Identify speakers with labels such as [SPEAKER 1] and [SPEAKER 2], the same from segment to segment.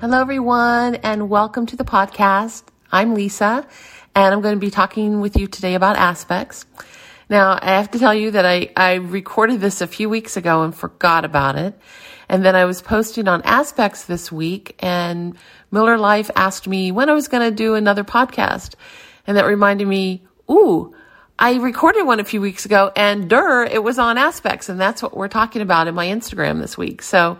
[SPEAKER 1] Hello, everyone, and welcome to the podcast. I'm Lisa, and I'm going to be talking with you today about aspects. Now, I have to tell you that I, I recorded this a few weeks ago and forgot about it. And then I was posting on aspects this week, and Miller Life asked me when I was going to do another podcast. And that reminded me, ooh, I recorded one a few weeks ago, and dur, it was on aspects, and that's what we're talking about in my Instagram this week. So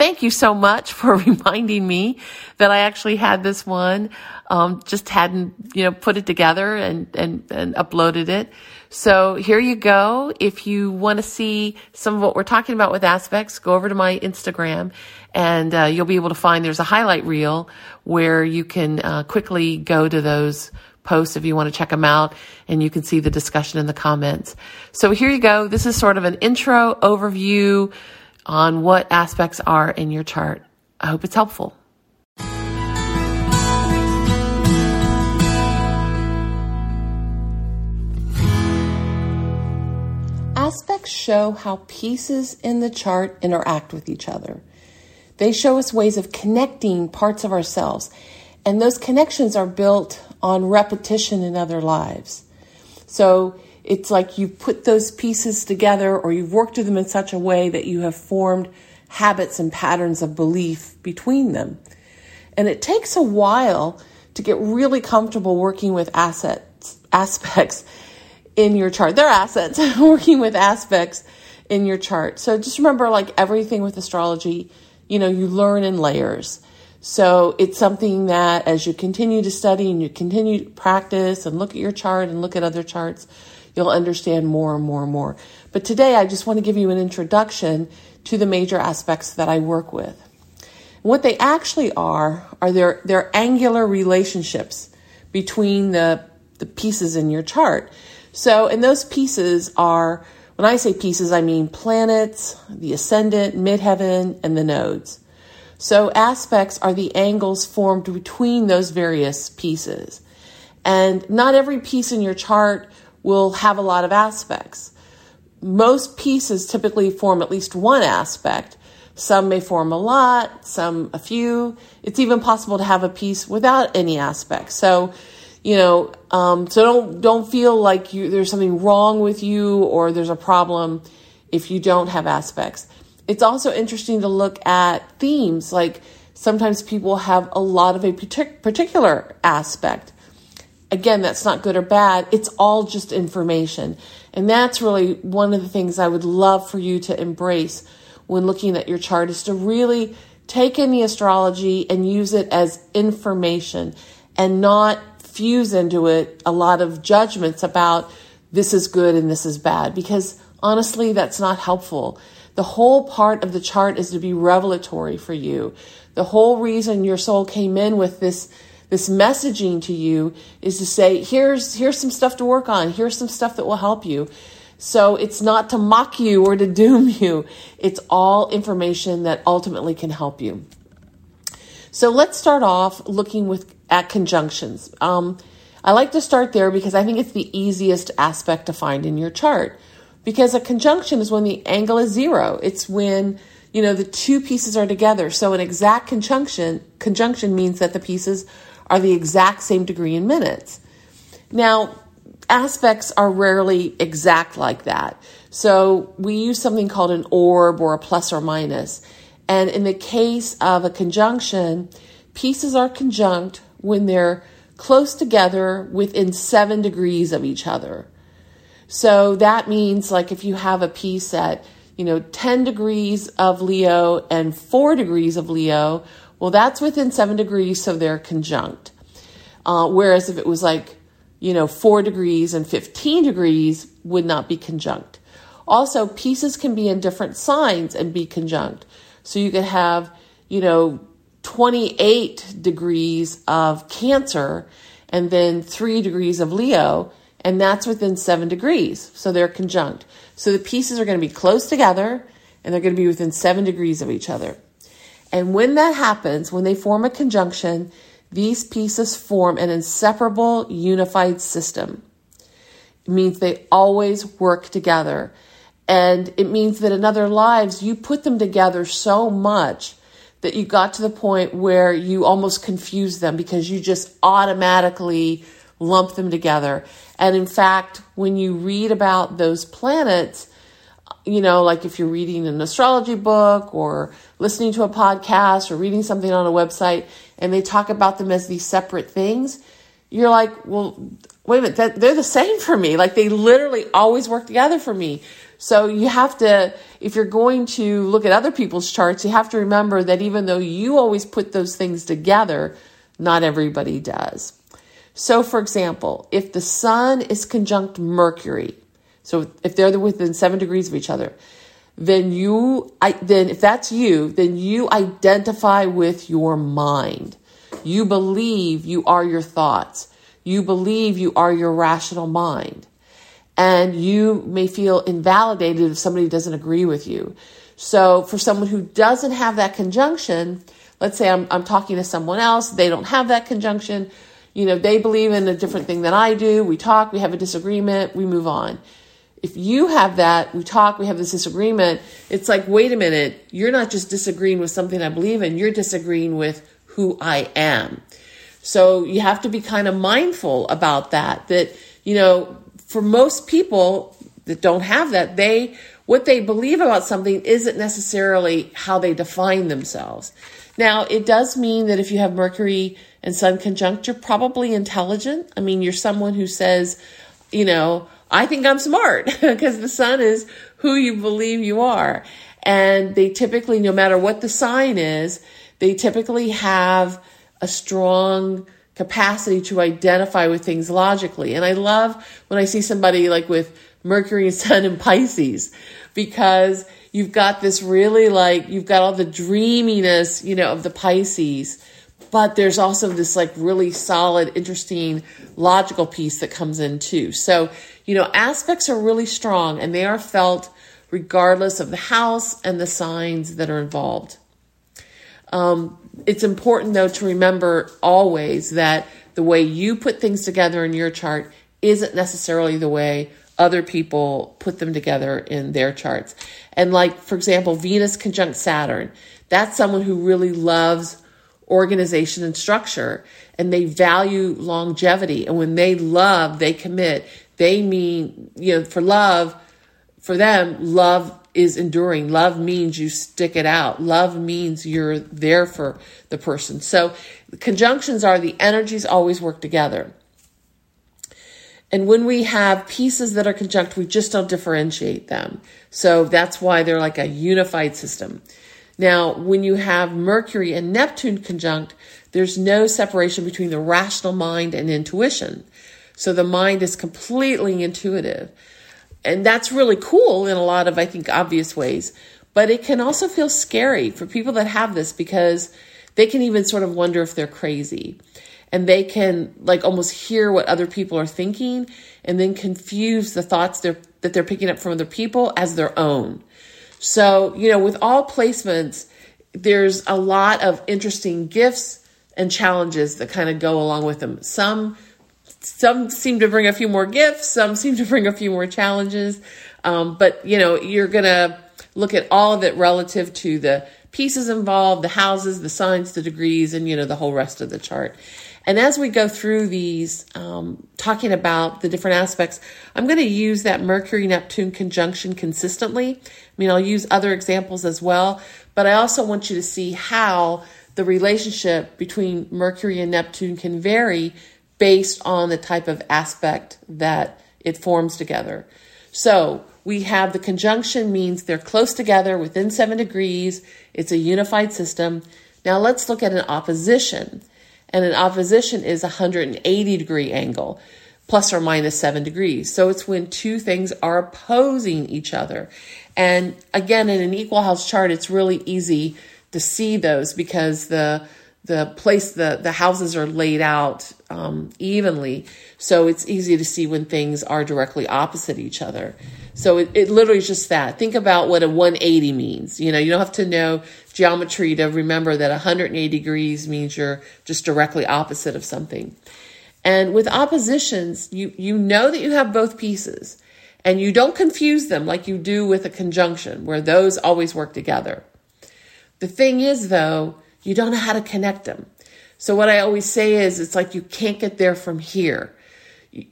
[SPEAKER 1] thank you so much for reminding me that I actually had this one. Um, just hadn't, you know, put it together and, and, and uploaded it. So here you go. If you want to see some of what we're talking about with aspects, go over to my Instagram and uh, you'll be able to find there's a highlight reel where you can uh, quickly go to those posts if you want to check them out and you can see the discussion in the comments. So here you go. This is sort of an intro overview on what aspects are in your chart. I hope it's helpful. Aspects show how pieces in the chart interact with each other. They show us ways of connecting parts of ourselves, and those connections are built on repetition in other lives. So it's like you put those pieces together or you've worked with them in such a way that you have formed habits and patterns of belief between them. And it takes a while to get really comfortable working with assets, aspects in your chart. They're assets, working with aspects in your chart. So just remember, like everything with astrology, you know, you learn in layers. So it's something that as you continue to study and you continue to practice and look at your chart and look at other charts, you'll understand more and more and more. But today I just want to give you an introduction to the major aspects that I work with. what they actually are are their, their angular relationships between the, the pieces in your chart. So, and those pieces are, when I say pieces, I mean planets, the ascendant, midheaven, and the nodes. So, aspects are the angles formed between those various pieces. And not every piece in your chart will have a lot of aspects. Most pieces typically form at least one aspect. Some may form a lot, some a few. It's even possible to have a piece without any aspects. So, you know, um, so don't don't feel like you there's something wrong with you or there's a problem if you don't have aspects. It's also interesting to look at themes. Like sometimes people have a lot of a particular aspect again, that's not good or bad. It's all just information. And that's really one of the things I would love for you to embrace when looking at your chart is to really take in the astrology and use it as information and not fuse into it a lot of judgments about this is good and this is bad because honestly, that's not helpful. The whole part of the chart is to be revelatory for you. The whole reason your soul came in with this this messaging to you is to say, here's, here's some stuff to work on. Here's some stuff that will help you. So it's not to mock you or to doom you. It's all information that ultimately can help you. So let's start off looking with at conjunctions. Um, I like to start there because I think it's the easiest aspect to find in your chart. Because a conjunction is when the angle is zero. It's when you know the two pieces are together. So an exact conjunction conjunction means that the pieces are the exact same degree in minutes. Now, aspects are rarely exact like that. So we use something called an orb or a plus or minus. And in the case of a conjunction, pieces are conjunct when they're close together within seven degrees of each other. So that means like if you have a piece at, you know, 10 degrees of Leo and four degrees of Leo, well, that's within seven degrees, so they're conjunct. Uh, whereas if it was like, you know, four degrees and 15 degrees would not be conjunct. Also, pieces can be in different signs and be conjunct. So you could have, you know, 28 degrees of Cancer and then three degrees of Leo, and that's within seven degrees. So they're conjunct. So the pieces are going to be close together and they're going to be within seven degrees of each other. And when that happens, when they form a conjunction, these pieces form an inseparable unified system. It means they always work together. And it means that in other lives, you put them together so much that you got to the point where you almost confuse them because you just automatically lump them together. And in fact, when you read about those planets, you know, like if you're reading an astrology book or listening to a podcast or reading something on a website and they talk about them as these separate things, you're like, well, wait a minute, they're the same for me. Like they literally always work together for me. So you have to, if you're going to look at other people's charts, you have to remember that even though you always put those things together, not everybody does. So, for example, if the sun is conjunct Mercury, so if they're within seven degrees of each other, then you, I, then if that's you, then you identify with your mind. You believe you are your thoughts. You believe you are your rational mind. And you may feel invalidated if somebody doesn't agree with you. So for someone who doesn't have that conjunction, let's say I'm, I'm talking to someone else, they don't have that conjunction. You know, they believe in a different thing than I do. We talk, we have a disagreement, we move on. If you have that, we talk, we have this disagreement, it's like, wait a minute, you're not just disagreeing with something I believe in, you're disagreeing with who I am. So you have to be kind of mindful about that, that, you know, for most people that don't have that, they, what they believe about something isn't necessarily how they define themselves. Now, it does mean that if you have Mercury and Sun conjunct, you're probably intelligent. I mean, you're someone who says, you know, I think I'm smart because the Sun is who you believe you are. And they typically, no matter what the sign is, they typically have a strong capacity to identify with things logically. And I love when I see somebody like with Mercury and Sun and Pisces because you've got this really like, you've got all the dreaminess, you know, of the Pisces, but there's also this like really solid, interesting logical piece that comes in too. So, you know, aspects are really strong and they are felt regardless of the house and the signs that are involved. Um, it's important though to remember always that the way you put things together in your chart isn't necessarily the way other people put them together in their charts. And like, for example, Venus conjunct Saturn, that's someone who really loves organization and structure and they value longevity. And when they love, they commit. They mean, you know, for love, for them, love is enduring. Love means you stick it out. Love means you're there for the person. So conjunctions are the energies always work together. And when we have pieces that are conjunct, we just don't differentiate them. So that's why they're like a unified system. Now, when you have Mercury and Neptune conjunct, there's no separation between the rational mind and intuition. So the mind is completely intuitive. And that's really cool in a lot of, I think, obvious ways. But it can also feel scary for people that have this because they can even sort of wonder if they're crazy. And they can like almost hear what other people are thinking and then confuse the thoughts they're, that they're picking up from other people as their own. So, you know, with all placements, there's a lot of interesting gifts and challenges that kind of go along with them. Some some seem to bring a few more gifts, some seem to bring a few more challenges. Um, but you know, you're gonna look at all of it relative to the pieces involved, the houses, the signs, the degrees, and you know, the whole rest of the chart. And as we go through these, um, talking about the different aspects, I'm going to use that Mercury Neptune conjunction consistently. I mean, I'll use other examples as well, but I also want you to see how the relationship between Mercury and Neptune can vary based on the type of aspect that it forms together. So we have the conjunction means they're close together within seven degrees. It's a unified system. Now let's look at an opposition. And an opposition is a 180 degree angle, plus or minus seven degrees. So it's when two things are opposing each other. And again, in an equal house chart, it's really easy to see those because the the place the the houses are laid out um, evenly, so it's easy to see when things are directly opposite each other. So it, it literally is just that. Think about what a 180 means. You know, you don't have to know geometry to remember that 180 degrees means you're just directly opposite of something. And with oppositions, you you know that you have both pieces, and you don't confuse them like you do with a conjunction, where those always work together. The thing is, though, you don't know how to connect them. So what I always say is, it's like you can't get there from here.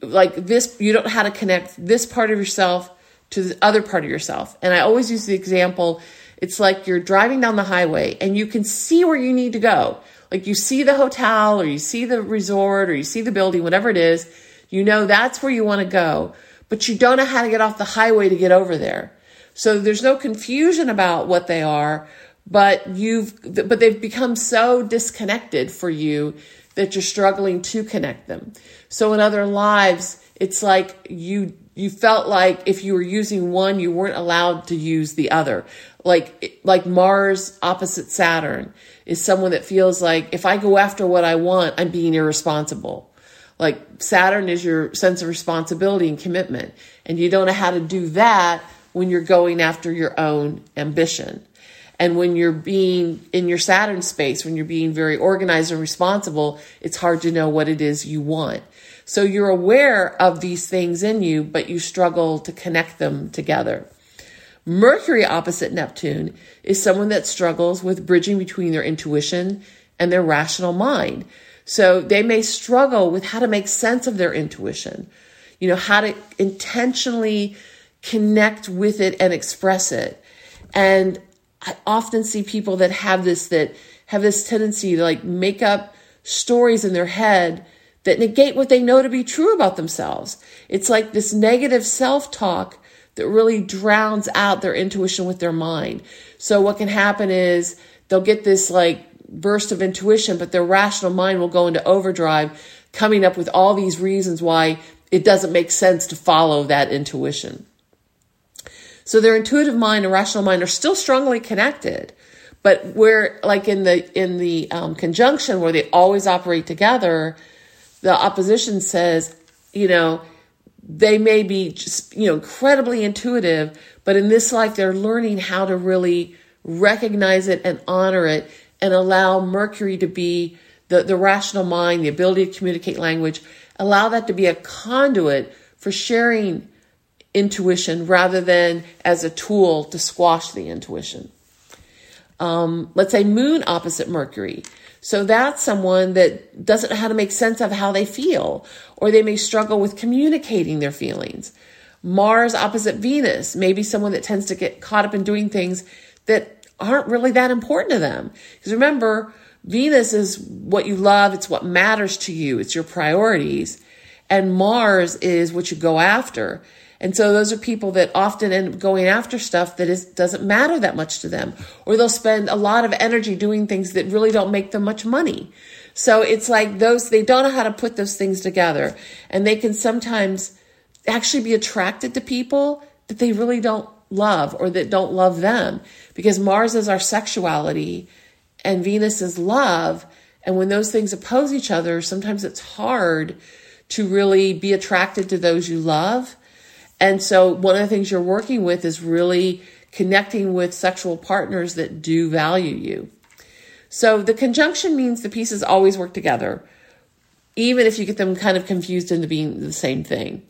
[SPEAKER 1] Like this, you don't know how to connect this part of yourself to the other part of yourself. And I always use the example, it's like you're driving down the highway and you can see where you need to go. Like you see the hotel or you see the resort or you see the building, whatever it is, you know that's where you want to go, but you don't know how to get off the highway to get over there. So there's no confusion about what they are, but you've, but they've become so disconnected for you that you're struggling to connect them. So in other lives, it's like you, you felt like if you were using one, you weren't allowed to use the other. Like, like Mars opposite Saturn is someone that feels like if I go after what I want, I'm being irresponsible. Like Saturn is your sense of responsibility and commitment. And you don't know how to do that when you're going after your own ambition. And when you're being in your Saturn space, when you're being very organized and responsible, it's hard to know what it is you want. So you're aware of these things in you, but you struggle to connect them together. Mercury opposite Neptune is someone that struggles with bridging between their intuition and their rational mind. So they may struggle with how to make sense of their intuition, you know, how to intentionally connect with it and express it. And I often see people that have this, that have this tendency to like make up stories in their head that negate what they know to be true about themselves. It's like this negative self talk that really drowns out their intuition with their mind. So what can happen is they'll get this like burst of intuition, but their rational mind will go into overdrive, coming up with all these reasons why it doesn't make sense to follow that intuition. So their intuitive mind and rational mind are still strongly connected, but where like in the in the um, conjunction where they always operate together, the opposition says, you know, they may be just, you know, incredibly intuitive, but in this life, they're learning how to really recognize it and honor it and allow Mercury to be the, the rational mind, the ability to communicate language, allow that to be a conduit for sharing intuition rather than as a tool to squash the intuition. Um, let's say moon opposite Mercury. So that's someone that doesn't know how to make sense of how they feel, or they may struggle with communicating their feelings. Mars opposite Venus, maybe someone that tends to get caught up in doing things that aren't really that important to them. Because remember, Venus is what you love, it's what matters to you, it's your priorities. And Mars is what you go after. And so those are people that often end up going after stuff that is, doesn't matter that much to them, or they'll spend a lot of energy doing things that really don't make them much money. So it's like those, they don't know how to put those things together. And they can sometimes actually be attracted to people that they really don't love or that don't love them because Mars is our sexuality and Venus is love. And when those things oppose each other, sometimes it's hard to really be attracted to those you love and so one of the things you're working with is really connecting with sexual partners that do value you. So the conjunction means the pieces always work together, even if you get them kind of confused into being the same thing.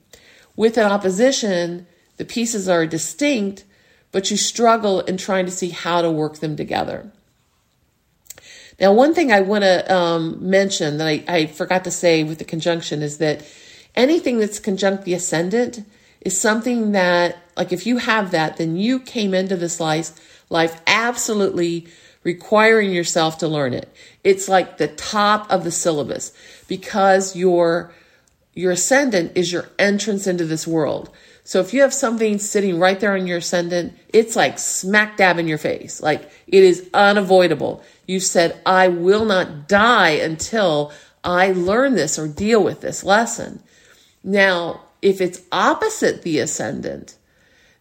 [SPEAKER 1] With an opposition, the pieces are distinct, but you struggle in trying to see how to work them together. Now, one thing I want to um, mention that I, I forgot to say with the conjunction is that anything that's conjunct the ascendant is something that, like, if you have that, then you came into this life, life absolutely requiring yourself to learn it. It's like the top of the syllabus because your, your ascendant is your entrance into this world. So if you have something sitting right there on your ascendant, it's like smack dab in your face. Like it is unavoidable. You've said, I will not die until I learn this or deal with this lesson. Now, if it's opposite the ascendant,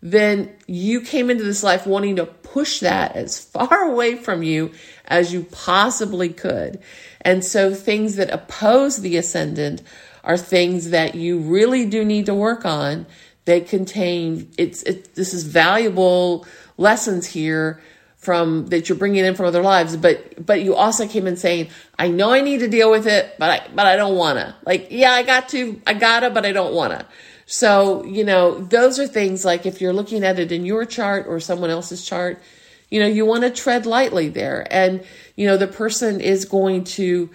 [SPEAKER 1] then you came into this life wanting to push that as far away from you as you possibly could. And so things that oppose the ascendant are things that you really do need to work on. They contain, it's, it, this is valuable lessons here from that you're bringing in from other lives but but you also came in saying i know i need to deal with it but i but i don't want to like yeah i got to i gotta but i don't want to so you know those are things like if you're looking at it in your chart or someone else's chart you know, you want to tread lightly there. And, you know, the person is going to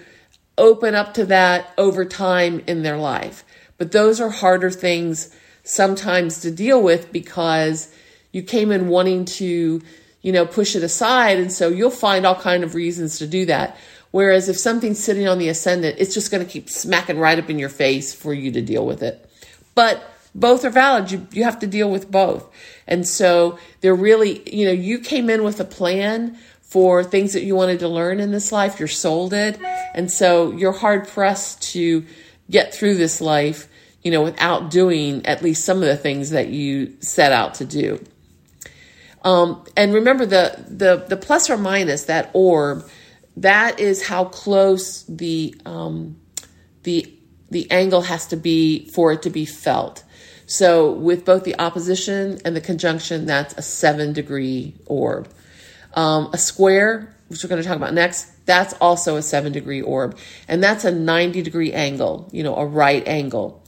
[SPEAKER 1] open up to that over time in their life. But those are harder things sometimes to deal with because you came in wanting to, you know, push it aside. And so you'll find all kind of reasons to do that. Whereas if something's sitting on the ascendant, it's just going to keep smacking right up in your face for you to deal with it. But both are valid. You, you have to deal with both. And so they're really, you know, you came in with a plan for things that you wanted to learn in this life. Your soul did. And so you're hard pressed to get through this life, you know, without doing at least some of the things that you set out to do. Um, and remember the, the, the plus or minus that orb, that is how close the, um, the, the angle has to be for it to be felt. So with both the opposition and the conjunction, that's a seven degree orb. Um, a square, which we're going to talk about next, that's also a seven degree orb. And that's a 90 degree angle, you know, a right angle.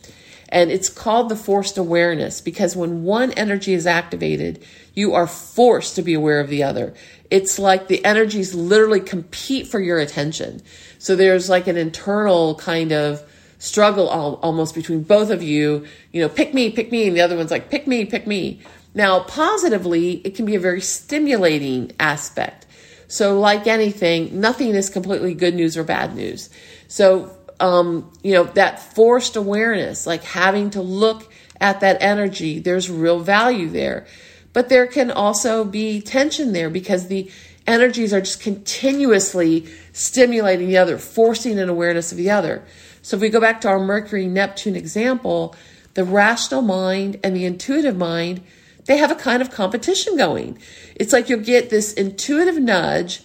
[SPEAKER 1] And it's called the forced awareness because when one energy is activated, you are forced to be aware of the other. It's like the energies literally compete for your attention. So there's like an internal kind of struggle almost between both of you, you know, pick me, pick me, and the other one's like, pick me, pick me. Now, positively, it can be a very stimulating aspect. So, like anything, nothing is completely good news or bad news. So, um, you know, that forced awareness, like having to look at that energy, there's real value there. But there can also be tension there because the energies are just continuously stimulating the other, forcing an awareness of the other. So if we go back to our Mercury Neptune example, the rational mind and the intuitive mind, they have a kind of competition going. It's like you'll get this intuitive nudge,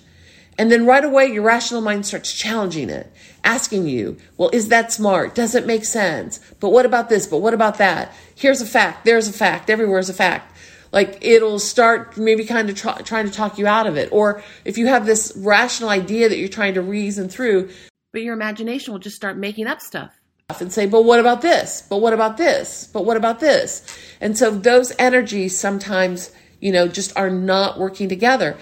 [SPEAKER 1] and then right away your rational mind starts challenging it, asking you, well, is that smart? Does it make sense? But what about this? But what about that? Here's a fact. There's a fact. Everywhere's a fact. Like it'll start maybe kind of try, trying to talk you out of it. Or if you have this rational idea that you're trying to reason through, but your imagination will just start making up stuff and say, but what about this? But what about this? But what about this? And so those energies sometimes, you know, just are not working together.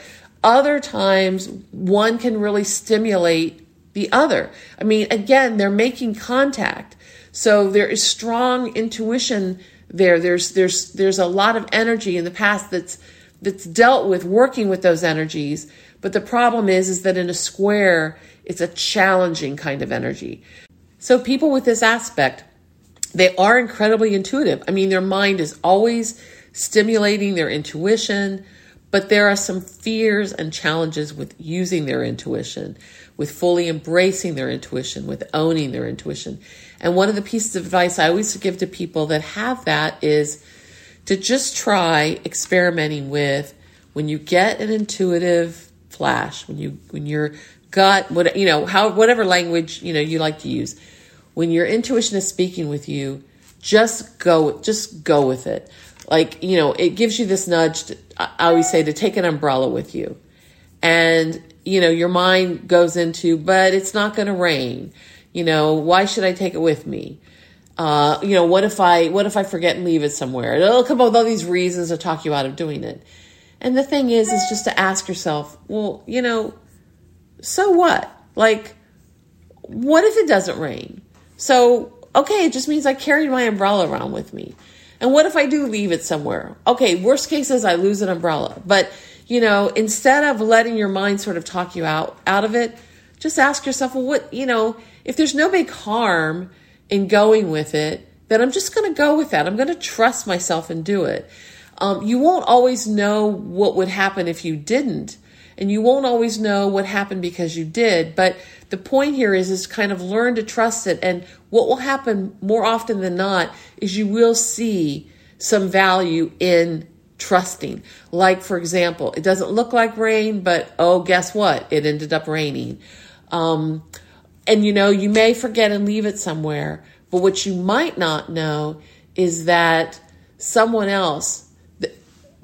[SPEAKER 1] Other times, one can really stimulate the other. I mean, again, they're making contact. So there is strong intuition there. There's, there's, there's a lot of energy in the past that's, that's dealt with working with those energies. But the problem is, is that in a square, it's a challenging kind of energy. So people with this aspect, they are incredibly intuitive. I mean, their mind is always stimulating their intuition, but there are some fears and challenges with using their intuition, with fully embracing their intuition, with owning their intuition. And one of the pieces of advice I always give to people that have that is to just try experimenting with when you get an intuitive flash, when you when you're gut, what you know, how whatever language you know you like to use. When your intuition is speaking with you, just go, just go with it. Like you know, it gives you this nudge. To, I always say to take an umbrella with you, and you know your mind goes into, but it's not going to rain. You know, why should I take it with me? Uh, you know, what if I what if I forget and leave it somewhere? It'll come up with all these reasons to talk you out of doing it. And the thing is, is just to ask yourself, well, you know, so what? Like, what if it doesn't rain? So, okay, it just means I carried my umbrella around with me. And what if I do leave it somewhere? Okay, worst case is I lose an umbrella. But, you know, instead of letting your mind sort of talk you out out of it, just ask yourself, well, what, you know, if there's no big harm in going with it, then I'm just going to go with that. I'm going to trust myself and do it. Um, you won't always know what would happen if you didn't, and you won't always know what happened because you did. But the point here is is kind of learn to trust it. And what will happen more often than not is you will see some value in trusting. Like for example it doesn't look like rain but oh guess what? It ended up raining. Um, and you know you may forget and leave it somewhere. But what you might not know is that someone else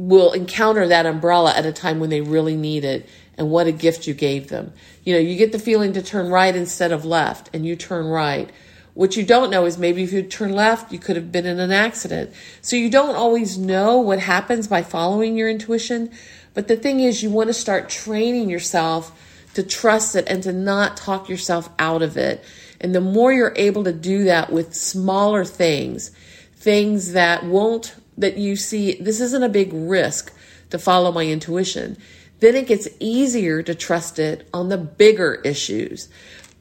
[SPEAKER 1] will encounter that umbrella at a time when they really need it and what a gift you gave them. You know, you get the feeling to turn right instead of left and you turn right. What you don't know is maybe if you turn left, you could have been in an accident. So you don't always know what happens by following your intuition, But the thing is, you want to start training yourself to trust it and to not talk yourself out of it. And the more you're able to do that with smaller things, things that won't, that you see, this isn't a big risk to follow my intuition, then it gets easier to trust it on the bigger issues.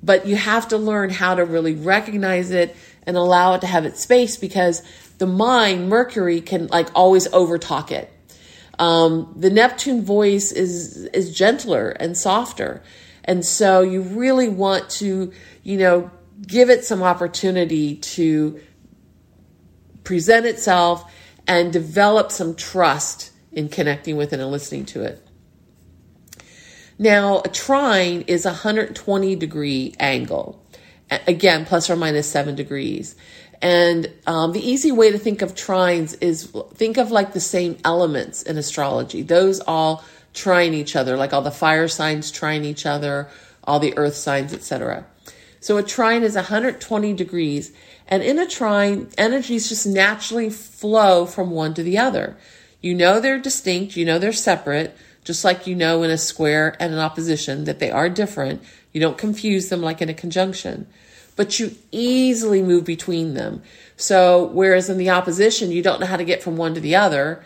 [SPEAKER 1] But you have to learn how to really recognize it and allow it to have its space because the mind, Mercury, can like always overtalk it. Um, the Neptune voice is is gentler and softer, and so you really want to, you know, give it some opportunity to present itself and develop some trust in connecting with it and listening to it. Now, a trine is a 120 degree angle, again, plus or minus seven degrees. And um, the easy way to think of trines is think of like the same elements in astrology. Those all trine each other, like all the fire signs trine each other, all the earth signs, etc. So a trine is 120 degrees, and in a trine, energies just naturally flow from one to the other. You know they're distinct, you know they're separate, just like you know in a square and an opposition that they are different. You don't confuse them like in a conjunction but you easily move between them. So, whereas in the opposition, you don't know how to get from one to the other.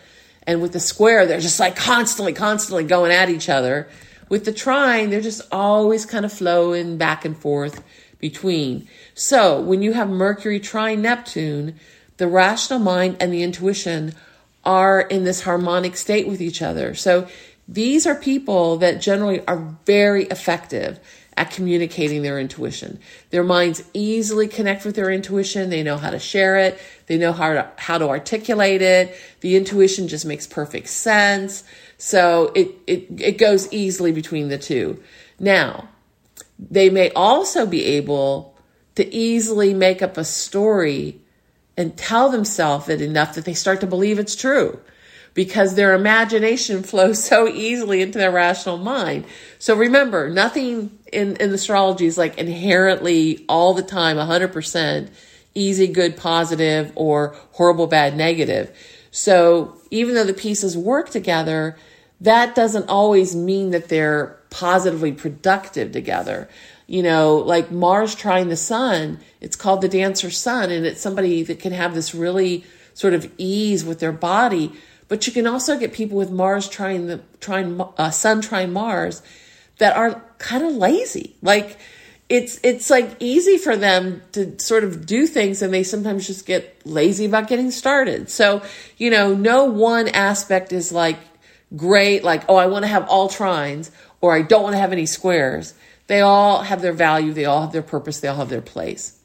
[SPEAKER 1] And with the square, they're just like constantly, constantly going at each other. With the trine, they're just always kind of flowing back and forth between. So, when you have Mercury trine Neptune, the rational mind and the intuition are in this harmonic state with each other. So, these are people that generally are very effective at communicating their intuition. Their minds easily connect with their intuition. They know how to share it. They know how to, how to articulate it. The intuition just makes perfect sense. So it, it, it goes easily between the two. Now, they may also be able to easily make up a story and tell themselves it enough that they start to believe it's true because their imagination flows so easily into their rational mind. So remember, nothing in, in astrology is like inherently all the time 100% easy, good, positive, or horrible, bad, negative. So even though the pieces work together, that doesn't always mean that they're positively productive together. You know, like Mars trine the sun, it's called the dancer sun, and it's somebody that can have this really sort of ease with their body but you can also get people with Mars trine the trine uh, Sun trine Mars that are kind of lazy. Like it's it's like easy for them to sort of do things and they sometimes just get lazy about getting started. So, you know, no one aspect is like great like oh, I want to have all trines or I don't want to have any squares. They all have their value, they all have their purpose, they all have their place.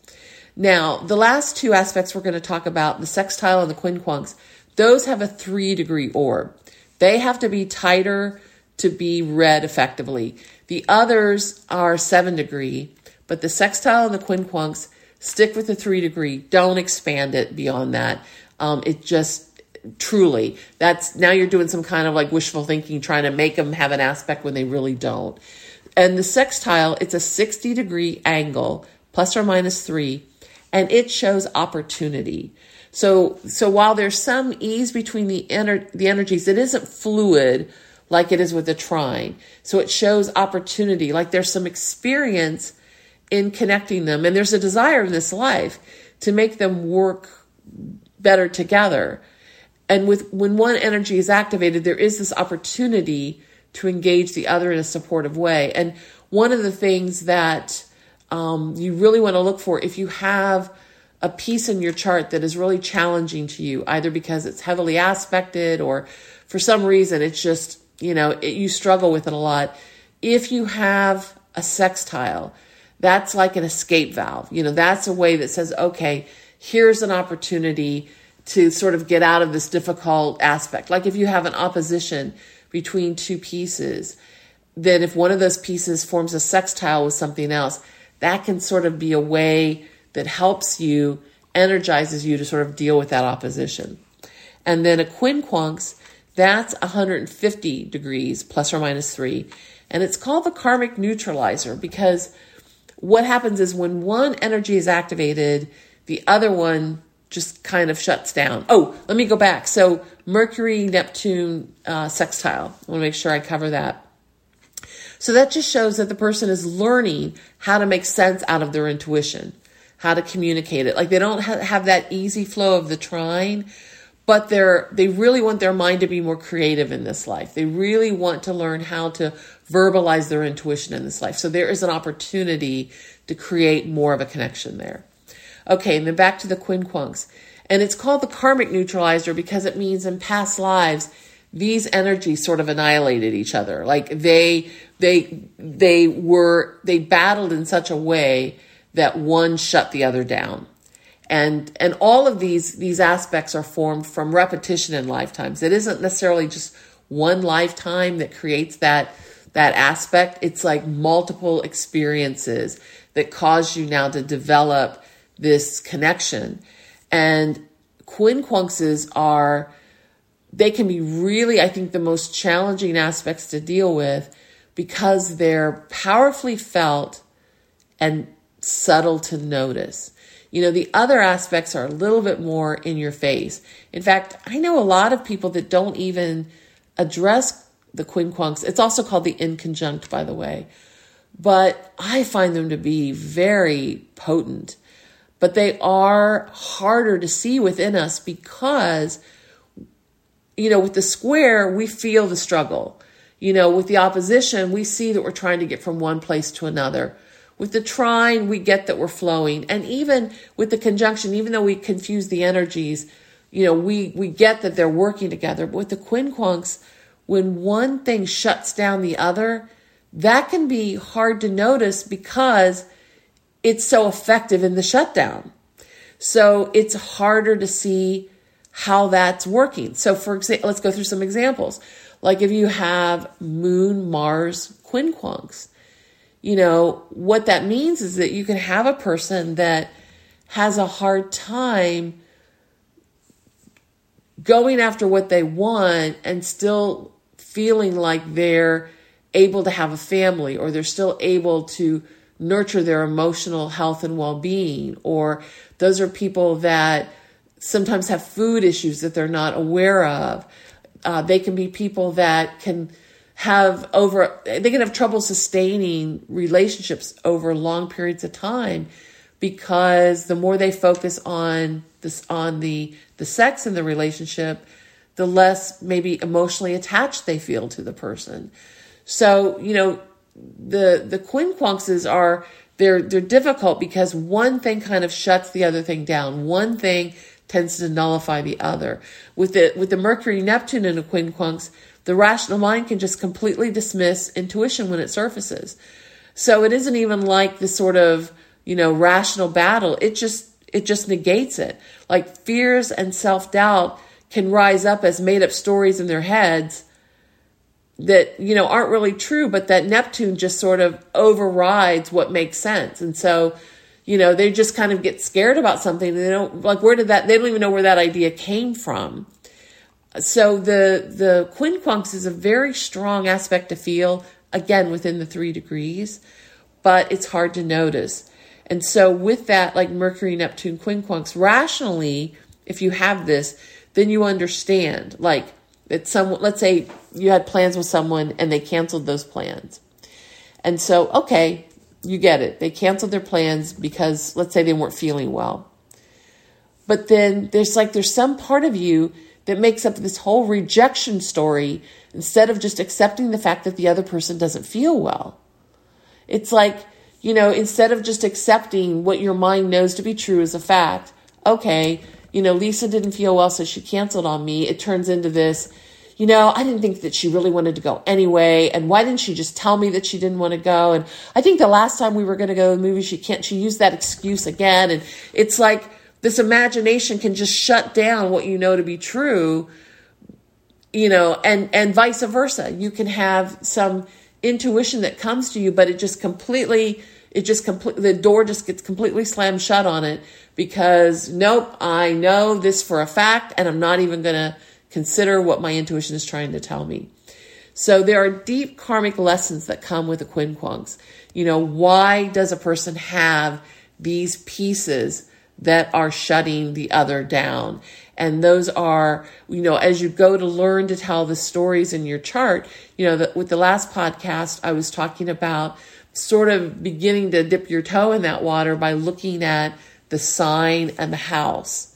[SPEAKER 1] Now, the last two aspects we're going to talk about, the sextile and the quincunx, those have a three degree orb. They have to be tighter to be read effectively. The others are seven degree, but the sextile and the quincunx stick with the three degree. Don't expand it beyond that. Um, it just truly that's now you're doing some kind of like wishful thinking, trying to make them have an aspect when they really don't. And the sextile, it's a 60 degree angle, plus or minus three, and it shows opportunity. So, so while there's some ease between the ener- the energies, it isn't fluid like it is with the trine. So it shows opportunity, like there's some experience in connecting them, and there's a desire in this life to make them work better together. And with when one energy is activated, there is this opportunity to engage the other in a supportive way. And one of the things that um, you really want to look for if you have a piece in your chart that is really challenging to you, either because it's heavily aspected or for some reason it's just, you know, it, you struggle with it a lot. If you have a sextile, that's like an escape valve. You know, that's a way that says, okay, here's an opportunity to sort of get out of this difficult aspect. Like if you have an opposition between two pieces, then if one of those pieces forms a sextile with something else, that can sort of be a way that helps you, energizes you to sort of deal with that opposition. And then a quincunx, that's 150 degrees plus or minus three. And it's called the karmic neutralizer because what happens is when one energy is activated, the other one just kind of shuts down. Oh, let me go back. So Mercury Neptune uh, sextile. I want to make sure I cover that. So that just shows that the person is learning how to make sense out of their intuition, how to communicate it. Like they don't ha- have that easy flow of the trine, but they're they really want their mind to be more creative in this life. They really want to learn how to verbalize their intuition in this life. So there is an opportunity to create more of a connection there. Okay, and then back to the quincunx. And it's called the karmic neutralizer because it means in past lives, these energies sort of annihilated each other. Like they, they, they were, they battled in such a way that one shut the other down. And, and all of these, these aspects are formed from repetition in lifetimes. It isn't necessarily just one lifetime that creates that, that aspect. It's like multiple experiences that cause you now to develop this connection. And quincunxes are, they can be really, I think, the most challenging aspects to deal with because they're powerfully felt and subtle to notice. You know, the other aspects are a little bit more in your face. In fact, I know a lot of people that don't even address the quincunx. It's also called the inconjunct, by the way. But I find them to be very potent but they are harder to see within us because, you know, with the square, we feel the struggle. You know, with the opposition, we see that we're trying to get from one place to another. With the trine, we get that we're flowing. And even with the conjunction, even though we confuse the energies, you know, we, we get that they're working together. But with the quincunx, when one thing shuts down the other, that can be hard to notice because it's so effective in the shutdown. So it's harder to see how that's working. So for example, let's go through some examples. Like if you have moon, Mars, quincunx, you know, what that means is that you can have a person that has a hard time going after what they want and still feeling like they're able to have a family or they're still able to nurture their emotional health and well being, or those are people that sometimes have food issues that they're not aware of. Uh, they can be people that can have over, they can have trouble sustaining relationships over long periods of time because the more they focus on this, on the, the sex in the relationship, the less maybe emotionally attached they feel to the person. So, you know, the the quincunxes are they're they're difficult because one thing kind of shuts the other thing down. One thing tends to nullify the other. With the with the Mercury Neptune in a quincunx, the rational mind can just completely dismiss intuition when it surfaces. So it isn't even like the sort of, you know, rational battle. It just it just negates it. Like fears and self-doubt can rise up as made up stories in their heads that you know aren't really true but that neptune just sort of overrides what makes sense. And so you know they just kind of get scared about something. They don't like where did that they don't even know where that idea came from. So the the quincunx is a very strong aspect to feel again within the three degrees but it's hard to notice. And so with that like mercury neptune quincunx rationally if you have this then you understand like that someone let's say you had plans with someone and they canceled those plans. And so okay you get it. They canceled their plans because let's say they weren't feeling well. But then there's like there's some part of you that makes up this whole rejection story instead of just accepting the fact that the other person doesn't feel well. It's like you know instead of just accepting what your mind knows to be true as a fact okay you know, Lisa didn't feel well, so she canceled on me. It turns into this, you know, I didn't think that she really wanted to go anyway. And why didn't she just tell me that she didn't want to go? And I think the last time we were going to go to the movie, she can't, she used that excuse again. And it's like this imagination can just shut down what you know to be true, you know, and, and vice versa. You can have some intuition that comes to you, but it just completely, it just completely, the door just gets completely slammed shut on it because nope, I know this for a fact and I'm not even going to consider what my intuition is trying to tell me. So there are deep karmic lessons that come with the quincunx. You know, why does a person have these pieces that are shutting the other down. And those are, you know, as you go to learn to tell the stories in your chart, you know, with the last podcast, I was talking about sort of beginning to dip your toe in that water by looking at the sign and the house.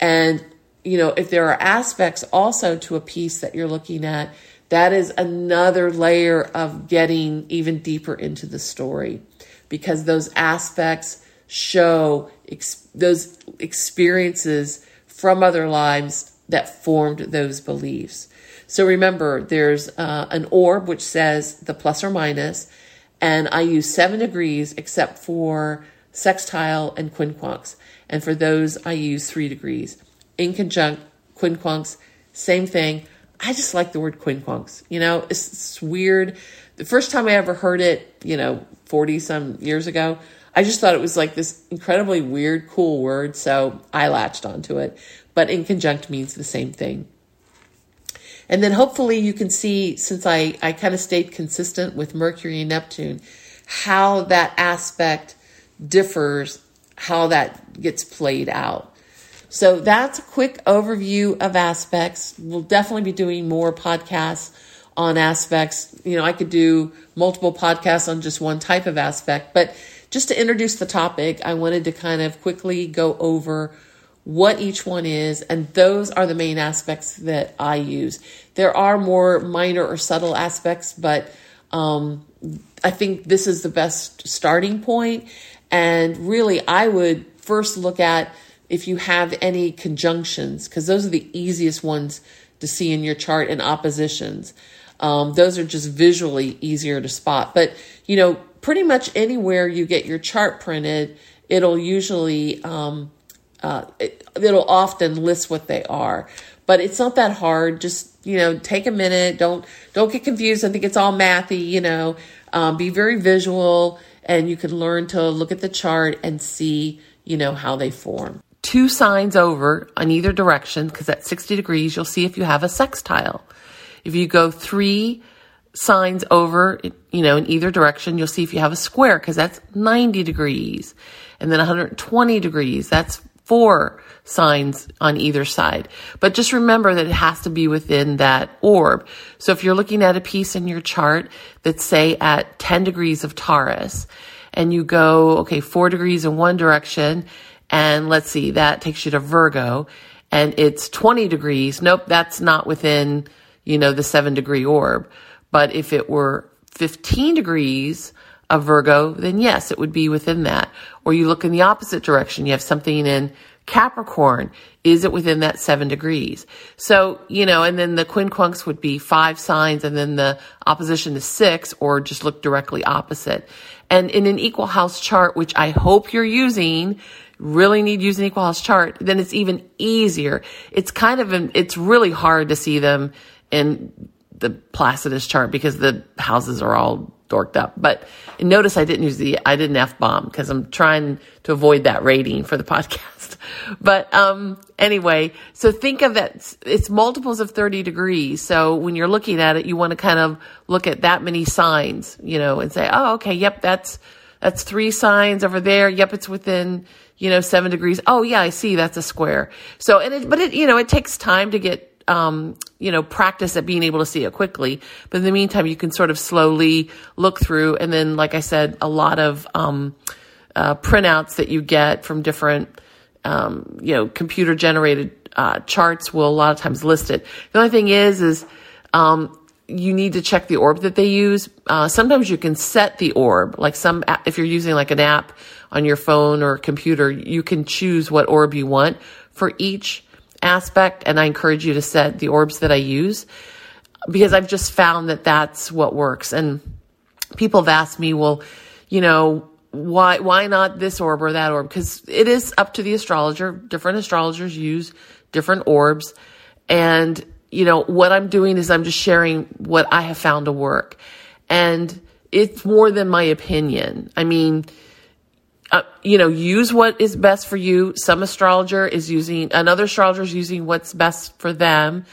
[SPEAKER 1] And, you know, if there are aspects also to a piece that you're looking at, that is another layer of getting even deeper into the story because those aspects show ex- those experiences from other lives that formed those beliefs. So remember, there's uh, an orb which says the plus or minus, and I use seven degrees except for sextile and quincunx. And for those, I use three degrees. Inconjunct, quincunx, same thing. I just like the word quincunx. You know, it's, it's weird. The first time I ever heard it, you know, 40 some years ago, I just thought it was like this incredibly weird, cool word. So I latched onto it. But inconjunct means the same thing. And then hopefully you can see, since I, I kind of stayed consistent with Mercury and Neptune, how that aspect differs, how that gets played out. So that's a quick overview of aspects. We'll definitely be doing more podcasts on aspects. You know, I could do multiple podcasts on just one type of aspect, but just to introduce the topic, I wanted to kind of quickly go over what each one is, and those are the main aspects that I use. There are more minor or subtle aspects, but um, I think this is the best starting point. And really, I would first look at if you have any conjunctions, because those are the easiest ones to see in your chart and oppositions. Um, those are just visually easier to spot. But, you know, pretty much anywhere you get your chart printed, it'll usually, um, uh, it, it'll often list what they are. But it's not that hard. Just, you know, take a minute. Don't, don't get confused. I think it's all mathy, you know, um, be very visual and you can learn to look at the chart and see, you know, how they form. Two signs over on either direction, because at 60 degrees, you'll see if you have a sextile. If you go three signs over, you know, in either direction, you'll see if you have a square, because that's 90 degrees. And then 120 degrees, that's four signs on either side. But just remember that it has to be within that orb. So if you're looking at a piece in your chart that's say at 10 degrees of Taurus and you go, okay, four degrees in one direction and let's see, that takes you to Virgo and it's 20 degrees. Nope, that's not within, you know, the seven degree orb. But if it were 15 degrees of Virgo, then yes, it would be within that. Or you look in the opposite direction. You have something in Capricorn. Is it within that seven degrees? So, you know, and then the quincunx would be five signs and then the opposition is six or just look directly opposite. And in an equal house chart, which I hope you're using, really need use an equal house chart, then it's even easier. It's kind of, it's really hard to see them in the Placidus chart because the houses are all dorked up. But notice I didn't use the, I didn't F bomb because I'm trying to avoid that rating for the podcast. But, um, anyway, so think of it, it's multiples of 30 degrees. So when you're looking at it, you want to kind of look at that many signs, you know, and say, oh, okay, yep, that's, that's three signs over there. Yep, it's within, you know, seven degrees. Oh yeah, I see. That's a square. So, and it, but it, you know, it takes time to get um, you know, practice at being able to see it quickly. But in the meantime, you can sort of slowly look through. And then, like I said, a lot of um, uh, printouts that you get from different, um, you know, computer generated uh, charts will a lot of times list it. The only thing is, is um, you need to check the orb that they use. Uh, sometimes you can set the orb, like some, if you're using like an app on your phone or computer, you can choose what orb you want for each aspect. And I encourage you to set the orbs that I use because I've just found that that's what works. And people have asked me, well, you know, why, why not this orb or that orb? Cause it is up to the astrologer. Different astrologers use different orbs. And, you know, what I'm doing is I'm just sharing what I have found to work. And it's more than my opinion. I mean, uh, you know, use what is best for you. Some astrologer is using, another astrologer is using what's best for them.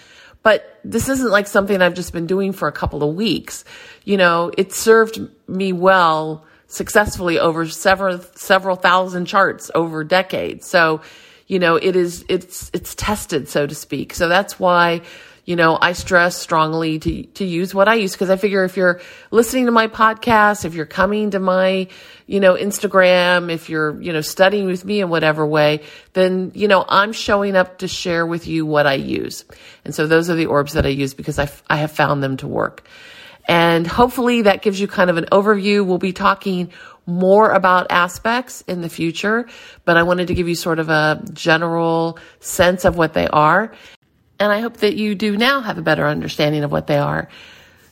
[SPEAKER 1] But this isn't like something I've just been doing for a couple of weeks. You know, it served me well successfully over several several thousand charts over decades. So, you know, it is it's it's tested so to speak. So that's why you know, I stress strongly to, to use what I use because I figure if you're listening to my podcast, if you're coming to my, you know, Instagram, if you're, you know, studying with me in whatever way, then, you know, I'm showing up to share with you what I use. And so those are the orbs that I use because I, I have found them to work. And hopefully that gives you kind of an overview. We'll be talking more about aspects in the future, but I wanted to give you sort of a general sense of what they are. And I hope that you do now have a better understanding of what they are.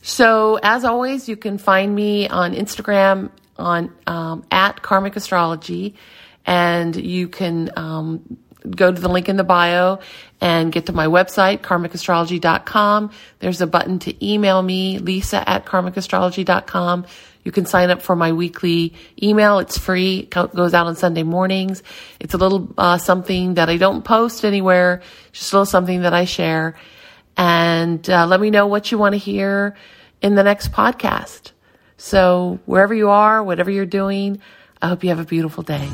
[SPEAKER 1] So, as always, you can find me on Instagram on um, at Karmic Astrology, and you can um, go to the link in the bio and get to my website, karmicastrology.com. There's a button to email me, lisa at karmicastrology.com. You can sign up for my weekly email. It's free. It goes out on Sunday mornings. It's a little uh, something that I don't post anywhere. Just a little something that I share. And uh, let me know what you want to hear in the next podcast. So wherever you are, whatever you're doing, I hope you have a beautiful day.